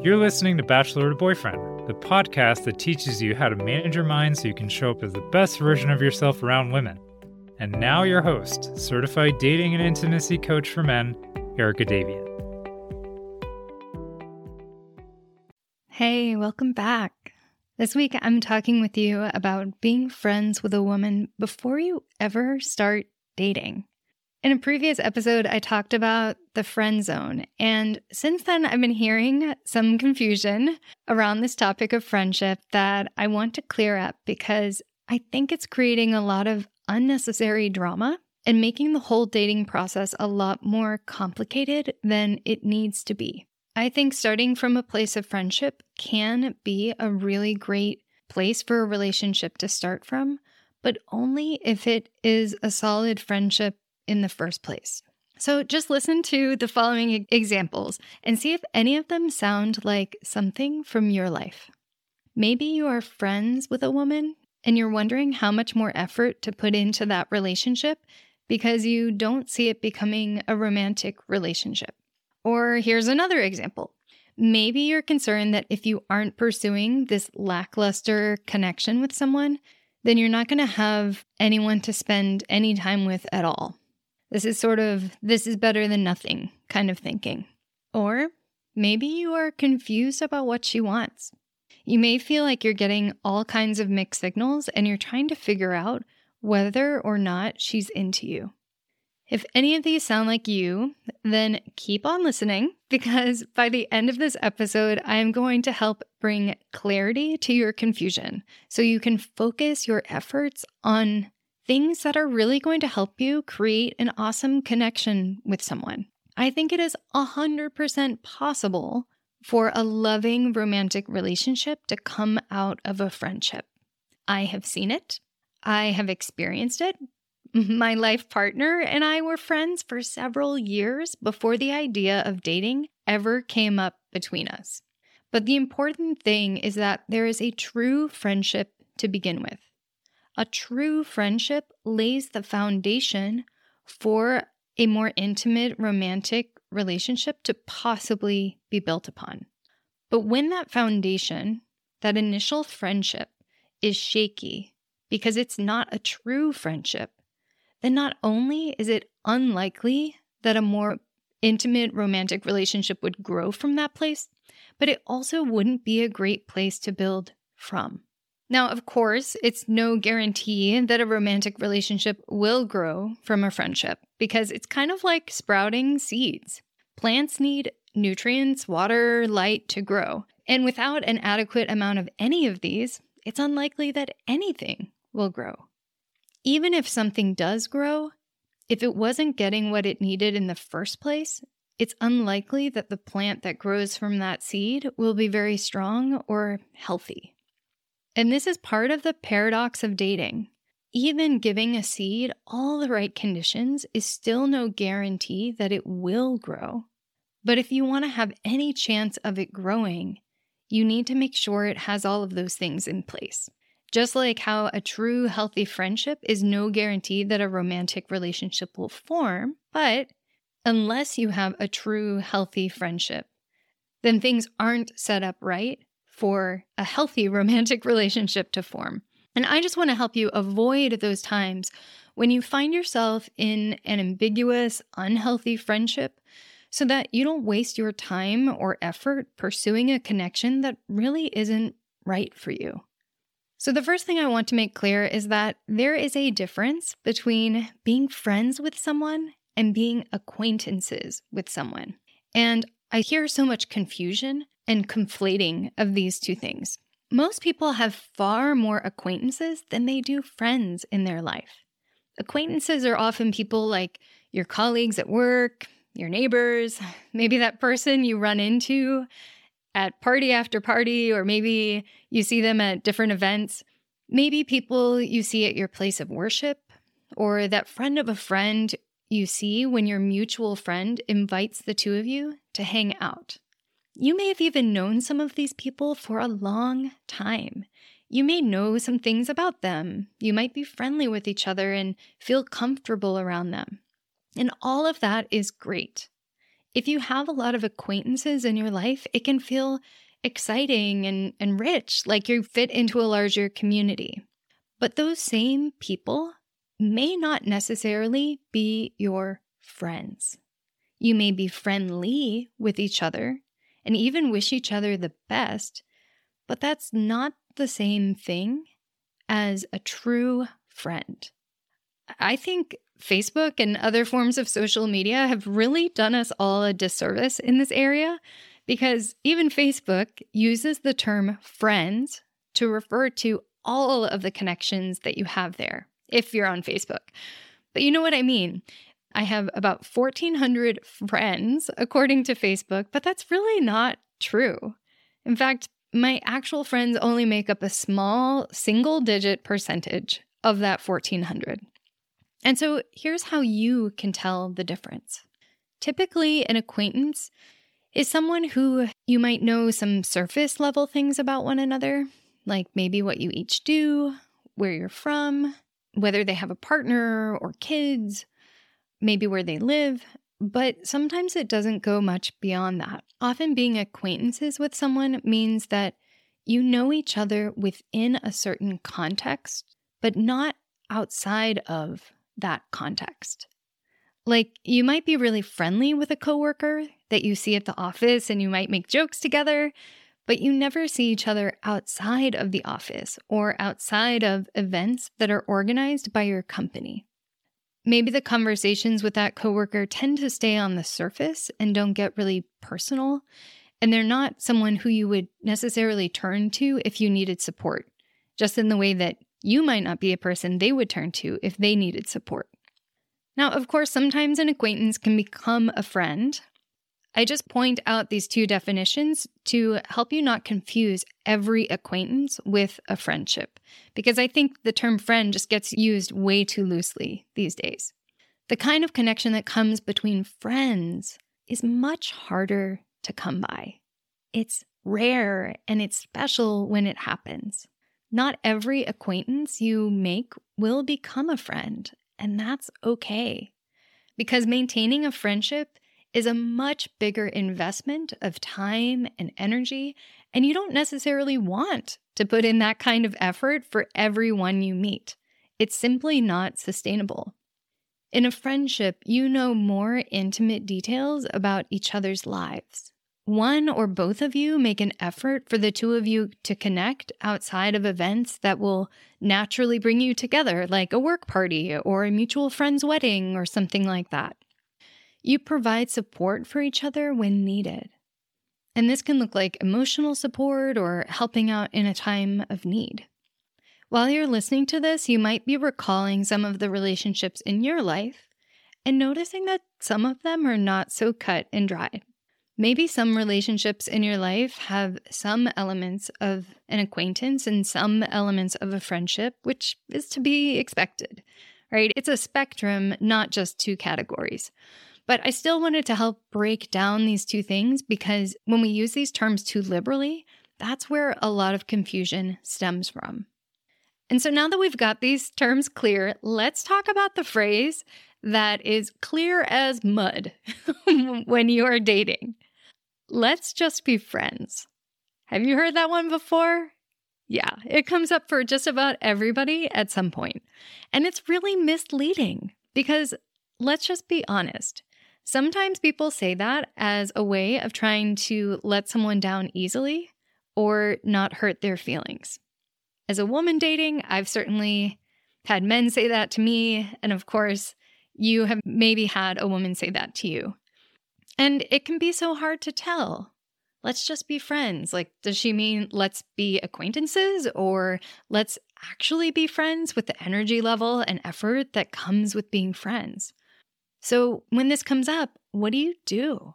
You're listening to Bachelor to Boyfriend, the podcast that teaches you how to manage your mind so you can show up as the best version of yourself around women. And now, your host, certified dating and intimacy coach for men, Erika Davian. Hey, welcome back. This week, I'm talking with you about being friends with a woman before you ever start dating. In a previous episode, I talked about the friend zone. And since then, I've been hearing some confusion around this topic of friendship that I want to clear up because I think it's creating a lot of unnecessary drama and making the whole dating process a lot more complicated than it needs to be. I think starting from a place of friendship can be a really great place for a relationship to start from, but only if it is a solid friendship in the first place. So just listen to the following examples and see if any of them sound like something from your life. Maybe you are friends with a woman and you're wondering how much more effort to put into that relationship because you don't see it becoming a romantic relationship. Or here's another example. Maybe you're concerned that if you aren't pursuing this lackluster connection with someone, then you're not going to have anyone to spend any time with at all. This is sort of, this is better than nothing kind of thinking. Or maybe you are confused about what she wants. You may feel like you're getting all kinds of mixed signals and you're trying to figure out whether or not she's into you. If any of these sound like you, then keep on listening because by the end of this episode, I am going to help bring clarity to your confusion so you can focus your efforts on things that are really going to help you create an awesome connection with someone. I think it is 100% possible for a loving romantic relationship to come out of a friendship. I have seen it, I have experienced it. My life partner and I were friends for several years before the idea of dating ever came up between us. But the important thing is that there is a true friendship to begin with. A true friendship lays the foundation for a more intimate romantic relationship to possibly be built upon. But when that foundation, that initial friendship, is shaky because it's not a true friendship, then not only is it unlikely that a more intimate romantic relationship would grow from that place, but it also wouldn't be a great place to build from. Now, of course, it's no guarantee that a romantic relationship will grow from a friendship because it's kind of like sprouting seeds. Plants need nutrients, water, light to grow. And without an adequate amount of any of these, it's unlikely that anything will grow. Even if something does grow, if it wasn't getting what it needed in the first place, it's unlikely that the plant that grows from that seed will be very strong or healthy. And this is part of the paradox of dating. Even giving a seed all the right conditions is still no guarantee that it will grow. But if you want to have any chance of it growing, you need to make sure it has all of those things in place. Just like how a true healthy friendship is no guarantee that a romantic relationship will form, but unless you have a true healthy friendship, then things aren't set up right for a healthy romantic relationship to form. And I just want to help you avoid those times when you find yourself in an ambiguous, unhealthy friendship so that you don't waste your time or effort pursuing a connection that really isn't right for you. So, the first thing I want to make clear is that there is a difference between being friends with someone and being acquaintances with someone. And I hear so much confusion and conflating of these two things. Most people have far more acquaintances than they do friends in their life. Acquaintances are often people like your colleagues at work, your neighbors, maybe that person you run into at party after party, or maybe you see them at different events. Maybe people you see at your place of worship, or that friend of a friend you see when your mutual friend invites the two of you to hang out. You may have even known some of these people for a long time. You may know some things about them. You might be friendly with each other and feel comfortable around them. And all of that is great. If you have a lot of acquaintances in your life, it can feel exciting and, and rich, like you fit into a larger community. But those same people may not necessarily be your friends. You may be friendly with each other and even wish each other the best, but that's not the same thing as a true friend. I think Facebook and other forms of social media have really done us all a disservice in this area because even Facebook uses the term friends to refer to all of the connections that you have there if you're on Facebook. But you know what I mean. I have about 1,400 friends, according to Facebook, but that's really not true. In fact, my actual friends only make up a small single digit percentage of that 1,400. And so here's how you can tell the difference. Typically, an acquaintance is someone who you might know some surface level things about one another, like maybe what you each do, where you're from, whether they have a partner or kids, maybe where they live, but sometimes it doesn't go much beyond that. Often being acquaintances with someone means that you know each other within a certain context, but not outside of that context. Like you might be really friendly with a coworker that you see at the office and you might make jokes together, but you never see each other outside of the office or outside of events that are organized by your company. Maybe the conversations with that coworker tend to stay on the surface and don't get really personal, and they're not someone who you would necessarily turn to if you needed support, just in the way that you might not be a person they would turn to if they needed support. Now, of course, sometimes an acquaintance can become a friend. I just point out these two definitions to help you not confuse every acquaintance with a friendship, because I think the term friend just gets used way too loosely these days. The kind of connection that comes between friends is much harder to come by. It's rare and it's special when it happens. Not every acquaintance you make will become a friend, and that's okay. Because maintaining a friendship is a much bigger investment of time and energy, and you don't necessarily want to put in that kind of effort for everyone you meet. It's simply not sustainable. In a friendship, you know more intimate details about each other's lives one or both of you make an effort for the two of you to connect outside of events that will naturally bring you together, like a work party or a mutual friend's wedding or something like that. You provide support for each other when needed. And this can look like emotional support or helping out in a time of need. While you're listening to this, you might be recalling some of the relationships in your life and noticing that some of them are not so cut and dry. Maybe some relationships in your life have some elements of an acquaintance and some elements of a friendship, which is to be expected, right? It's a spectrum, not just two categories. But I still wanted to help break down these two things because when we use these terms too liberally, that's where a lot of confusion stems from. And so now that we've got these terms clear, let's talk about the phrase that is clear as mud when you are dating. Let's just be friends. Have you heard that one before? Yeah, it comes up for just about everybody at some point. And it's really misleading because let's just be honest. Sometimes people say that as a way of trying to let someone down easily or not hurt their feelings. As a woman dating, I've certainly had men say that to me. And of course, you have maybe had a woman say that to you. And it can be so hard to tell. Let's just be friends. Like, does she mean let's be acquaintances or let's actually be friends with the energy level and effort that comes with being friends? So, when this comes up, what do you do?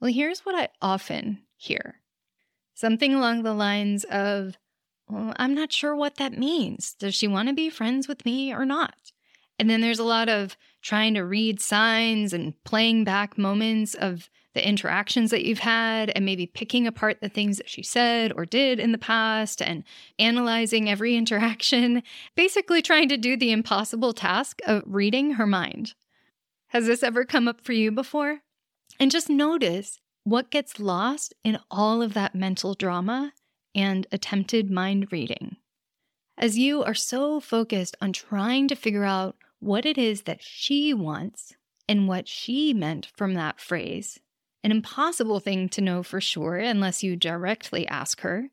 Well, here's what I often hear something along the lines of, well, I'm not sure what that means. Does she want to be friends with me or not? And then there's a lot of trying to read signs and playing back moments of the interactions that you've had and maybe picking apart the things that she said or did in the past and analyzing every interaction, basically trying to do the impossible task of reading her mind. Has this ever come up for you before? And just notice what gets lost in all of that mental drama and attempted mind reading. As you are so focused on trying to figure out what it is that she wants and what she meant from that phrase, an impossible thing to know for sure unless you directly ask her,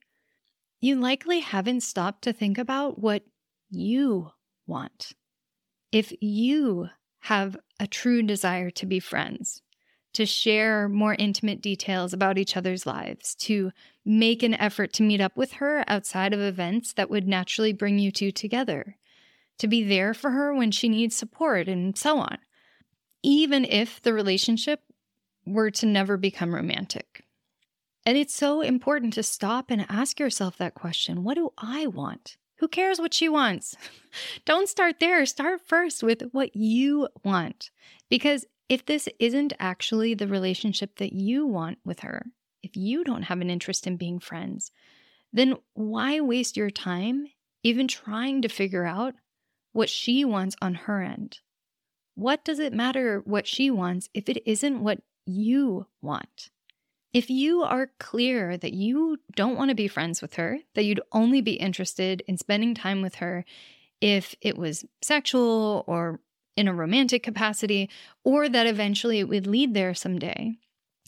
you likely haven't stopped to think about what you want. If you have a true desire to be friends, to share more intimate details about each other's lives, to make an effort to meet up with her outside of events that would naturally bring you two together, to be there for her when she needs support, and so on. Even if the relationship were to never become romantic. And it's so important to stop and ask yourself that question What do I want? Who cares what she wants? Don't start there. Start first with what you want. Because if this isn't actually the relationship that you want with her, if you don't have an interest in being friends, then why waste your time even trying to figure out what she wants on her end? What does it matter what she wants if it isn't what you want? If you are clear that you don't want to be friends with her, that you'd only be interested in spending time with her if it was sexual or in a romantic capacity, or that eventually it would lead there someday,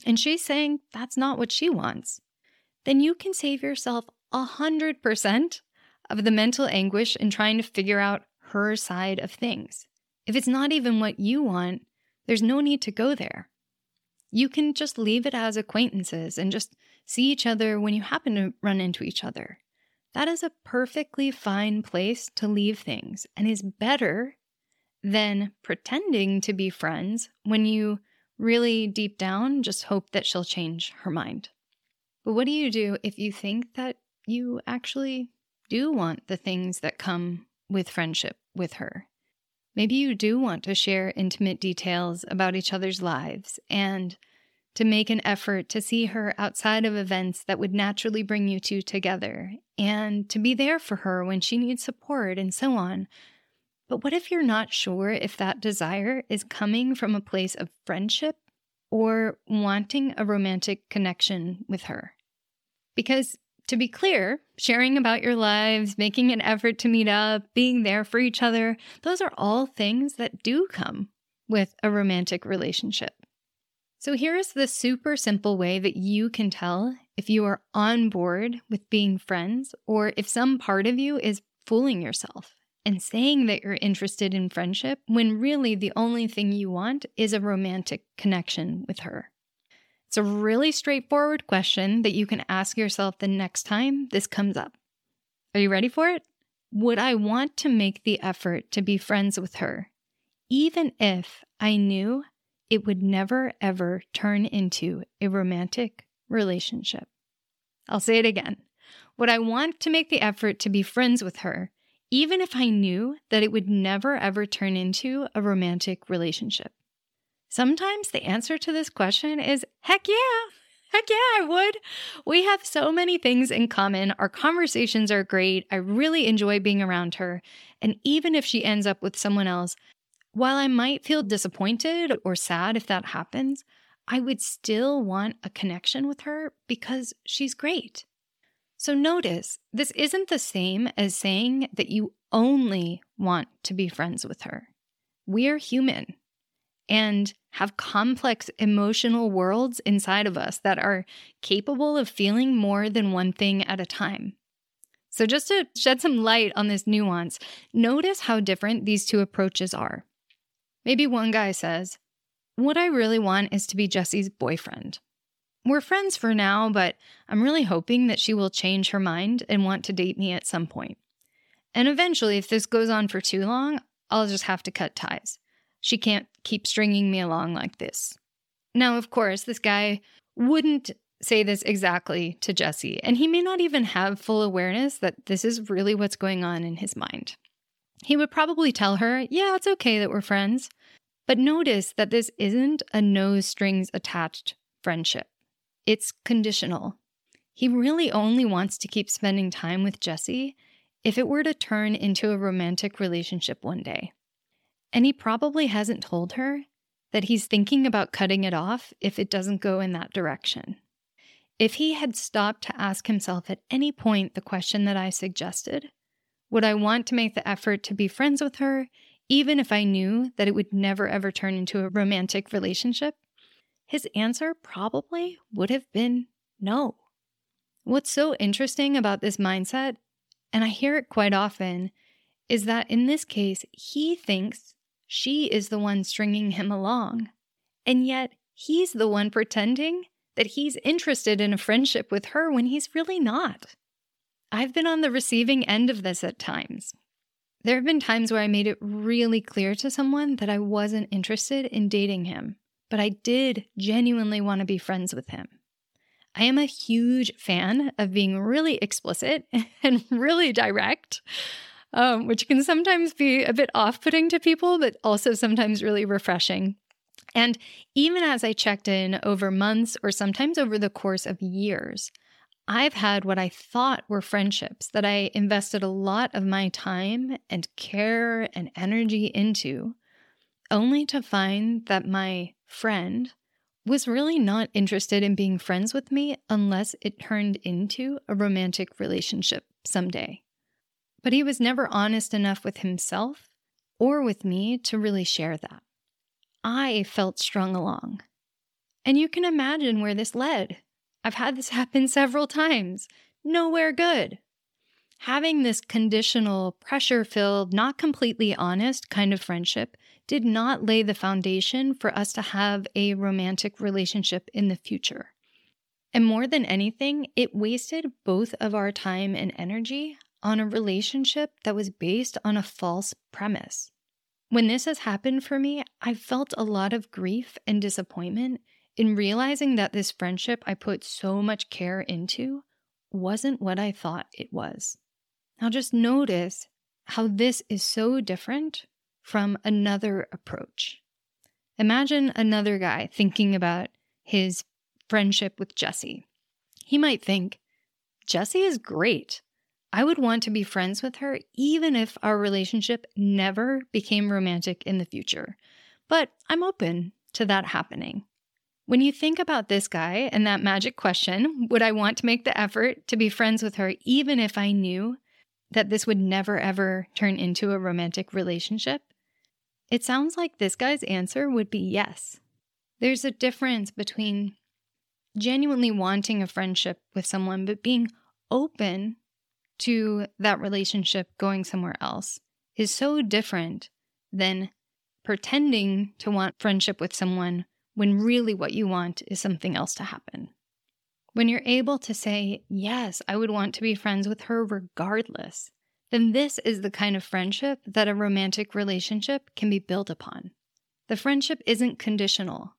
and she's saying that's not what she wants, then you can save yourself 100% of the mental anguish in trying to figure out her side of things. If it's not even what you want, there's no need to go there. You can just leave it as acquaintances and just see each other when you happen to run into each other. That is a perfectly fine place to leave things and is better than pretending to be friends when you really deep down just hope that she'll change her mind. But what do you do if you think that you actually do want the things that come with friendship with her? Maybe you do want to share intimate details about each other's lives and to make an effort to see her outside of events that would naturally bring you two together and to be there for her when she needs support and so on. But what if you're not sure if that desire is coming from a place of friendship or wanting a romantic connection with her? Because to be clear, sharing about your lives, making an effort to meet up, being there for each other, those are all things that do come with a romantic relationship. So, here is the super simple way that you can tell if you are on board with being friends or if some part of you is fooling yourself and saying that you're interested in friendship when really the only thing you want is a romantic connection with her. It's a really straightforward question that you can ask yourself the next time this comes up. Are you ready for it? Would I want to make the effort to be friends with her, even if I knew it would never ever turn into a romantic relationship? I'll say it again. Would I want to make the effort to be friends with her, even if I knew that it would never ever turn into a romantic relationship? Sometimes the answer to this question is heck yeah. Heck yeah, I would. We have so many things in common. Our conversations are great. I really enjoy being around her. And even if she ends up with someone else, while I might feel disappointed or sad if that happens, I would still want a connection with her because she's great. So notice, this isn't the same as saying that you only want to be friends with her. We're human and have complex emotional worlds inside of us that are capable of feeling more than one thing at a time. So, just to shed some light on this nuance, notice how different these two approaches are. Maybe one guy says, What I really want is to be Jesse's boyfriend. We're friends for now, but I'm really hoping that she will change her mind and want to date me at some point. And eventually, if this goes on for too long, I'll just have to cut ties. She can't keep stringing me along like this. Now, of course, this guy wouldn't say this exactly to Jesse, and he may not even have full awareness that this is really what's going on in his mind. He would probably tell her, Yeah, it's okay that we're friends. But notice that this isn't a no strings attached friendship, it's conditional. He really only wants to keep spending time with Jesse if it were to turn into a romantic relationship one day. And he probably hasn't told her that he's thinking about cutting it off if it doesn't go in that direction. If he had stopped to ask himself at any point the question that I suggested, would I want to make the effort to be friends with her, even if I knew that it would never ever turn into a romantic relationship? His answer probably would have been no. What's so interesting about this mindset, and I hear it quite often, is that in this case, he thinks she is the one stringing him along. And yet, he's the one pretending that he's interested in a friendship with her when he's really not. I've been on the receiving end of this at times. There have been times where I made it really clear to someone that I wasn't interested in dating him, but I did genuinely want to be friends with him. I am a huge fan of being really explicit and really direct, um, which can sometimes be a bit off putting to people, but also sometimes really refreshing. And even as I checked in over months or sometimes over the course of years, I've had what I thought were friendships that I invested a lot of my time and care and energy into, only to find that my friend was really not interested in being friends with me unless it turned into a romantic relationship someday. But he was never honest enough with himself or with me to really share that. I felt strung along. And you can imagine where this led. I've had this happen several times. Nowhere good. Having this conditional, pressure filled, not completely honest kind of friendship did not lay the foundation for us to have a romantic relationship in the future. And more than anything, it wasted both of our time and energy on a relationship that was based on a false premise. When this has happened for me, I've felt a lot of grief and disappointment in realizing that this friendship I put so much care into wasn't what I thought it was. Now, just notice how this is so different from another approach. Imagine another guy thinking about his friendship with Jesse. He might think, Jesse is great. I would want to be friends with her even if our relationship never became romantic in the future. But I'm open to that happening. When you think about this guy and that magic question, would I want to make the effort to be friends with her even if I knew that this would never ever turn into a romantic relationship? It sounds like this guy's answer would be yes. There's a difference between genuinely wanting a friendship with someone, but being open to that relationship going somewhere else is so different than pretending to want friendship with someone when really what you want is something else to happen. When you're able to say, Yes, I would want to be friends with her regardless, then this is the kind of friendship that a romantic relationship can be built upon. The friendship isn't conditional,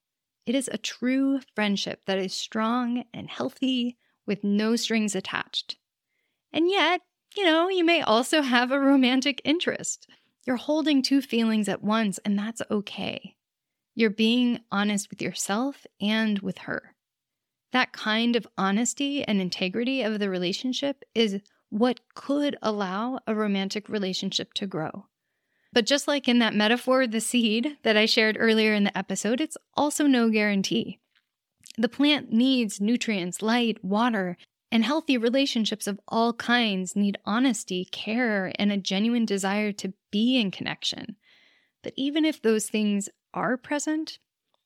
it is a true friendship that is strong and healthy with no strings attached. And yet, you know, you may also have a romantic interest. You're holding two feelings at once, and that's okay. You're being honest with yourself and with her. That kind of honesty and integrity of the relationship is what could allow a romantic relationship to grow. But just like in that metaphor, the seed that I shared earlier in the episode, it's also no guarantee. The plant needs nutrients, light, water, and healthy relationships of all kinds need honesty, care, and a genuine desire to be in connection. But even if those things are present,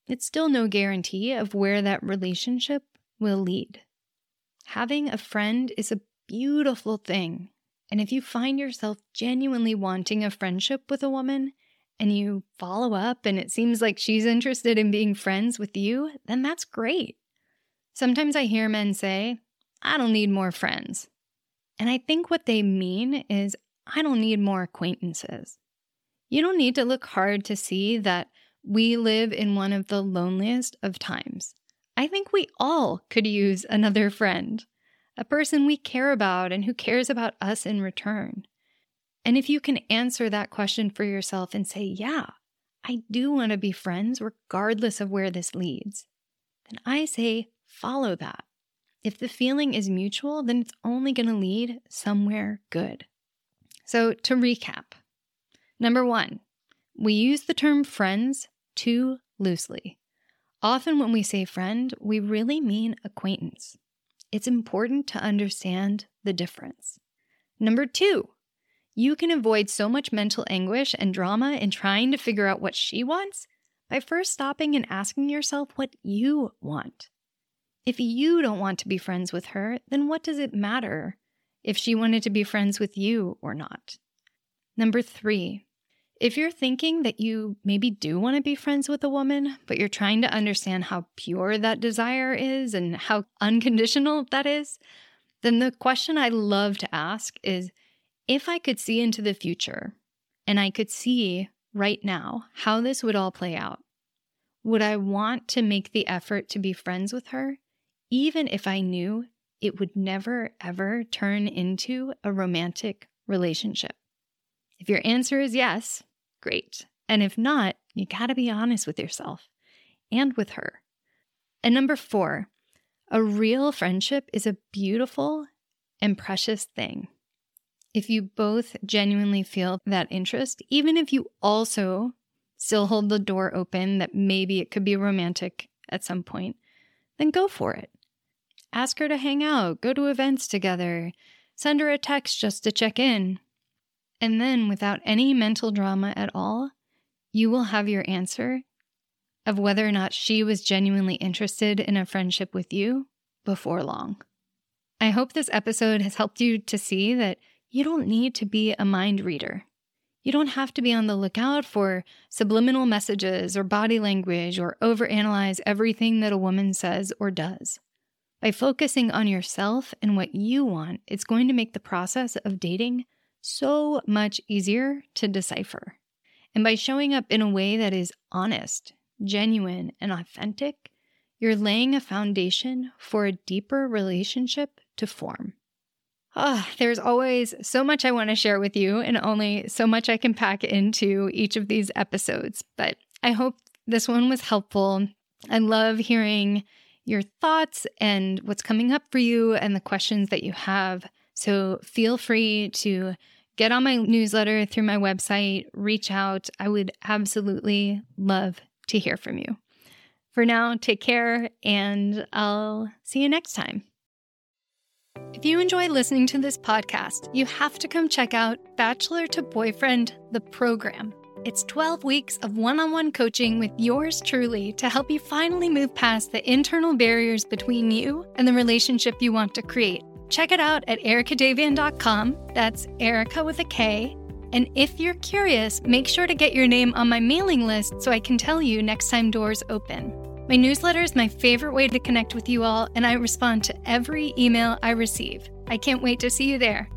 it's still no guarantee of where that relationship will lead. Having a friend is a beautiful thing. And if you find yourself genuinely wanting a friendship with a woman and you follow up and it seems like she's interested in being friends with you, then that's great. Sometimes I hear men say, I don't need more friends. And I think what they mean is, I don't need more acquaintances. You don't need to look hard to see that we live in one of the loneliest of times. I think we all could use another friend, a person we care about and who cares about us in return. And if you can answer that question for yourself and say, Yeah, I do want to be friends regardless of where this leads, then I say, follow that. If the feeling is mutual, then it's only going to lead somewhere good. So, to recap number one, we use the term friends too loosely. Often, when we say friend, we really mean acquaintance. It's important to understand the difference. Number two, you can avoid so much mental anguish and drama in trying to figure out what she wants by first stopping and asking yourself what you want. If you don't want to be friends with her, then what does it matter if she wanted to be friends with you or not? Number three, if you're thinking that you maybe do want to be friends with a woman, but you're trying to understand how pure that desire is and how unconditional that is, then the question I love to ask is if I could see into the future and I could see right now how this would all play out, would I want to make the effort to be friends with her, even if I knew it would never, ever turn into a romantic relationship? If your answer is yes, great. And if not, you gotta be honest with yourself and with her. And number four, a real friendship is a beautiful and precious thing. If you both genuinely feel that interest, even if you also still hold the door open that maybe it could be romantic at some point, then go for it. Ask her to hang out, go to events together, send her a text just to check in. And then, without any mental drama at all, you will have your answer of whether or not she was genuinely interested in a friendship with you before long. I hope this episode has helped you to see that you don't need to be a mind reader. You don't have to be on the lookout for subliminal messages or body language or overanalyze everything that a woman says or does. By focusing on yourself and what you want, it's going to make the process of dating so much easier to decipher. And by showing up in a way that is honest, genuine, and authentic, you're laying a foundation for a deeper relationship to form. Oh, there's always so much I want to share with you, and only so much I can pack into each of these episodes. But I hope this one was helpful. I love hearing your thoughts and what's coming up for you and the questions that you have. So feel free to get on my newsletter through my website, reach out. I would absolutely love to hear from you. For now, take care, and I'll see you next time. If you enjoy listening to this podcast, you have to come check out Bachelor to Boyfriend, the program. It's 12 weeks of one on one coaching with yours truly to help you finally move past the internal barriers between you and the relationship you want to create. Check it out at erikadavian.com. That's Erika with a K. And if you're curious, make sure to get your name on my mailing list so I can tell you next time doors open. My newsletter is my favorite way to connect with you all, and I respond to every email I receive. I can't wait to see you there.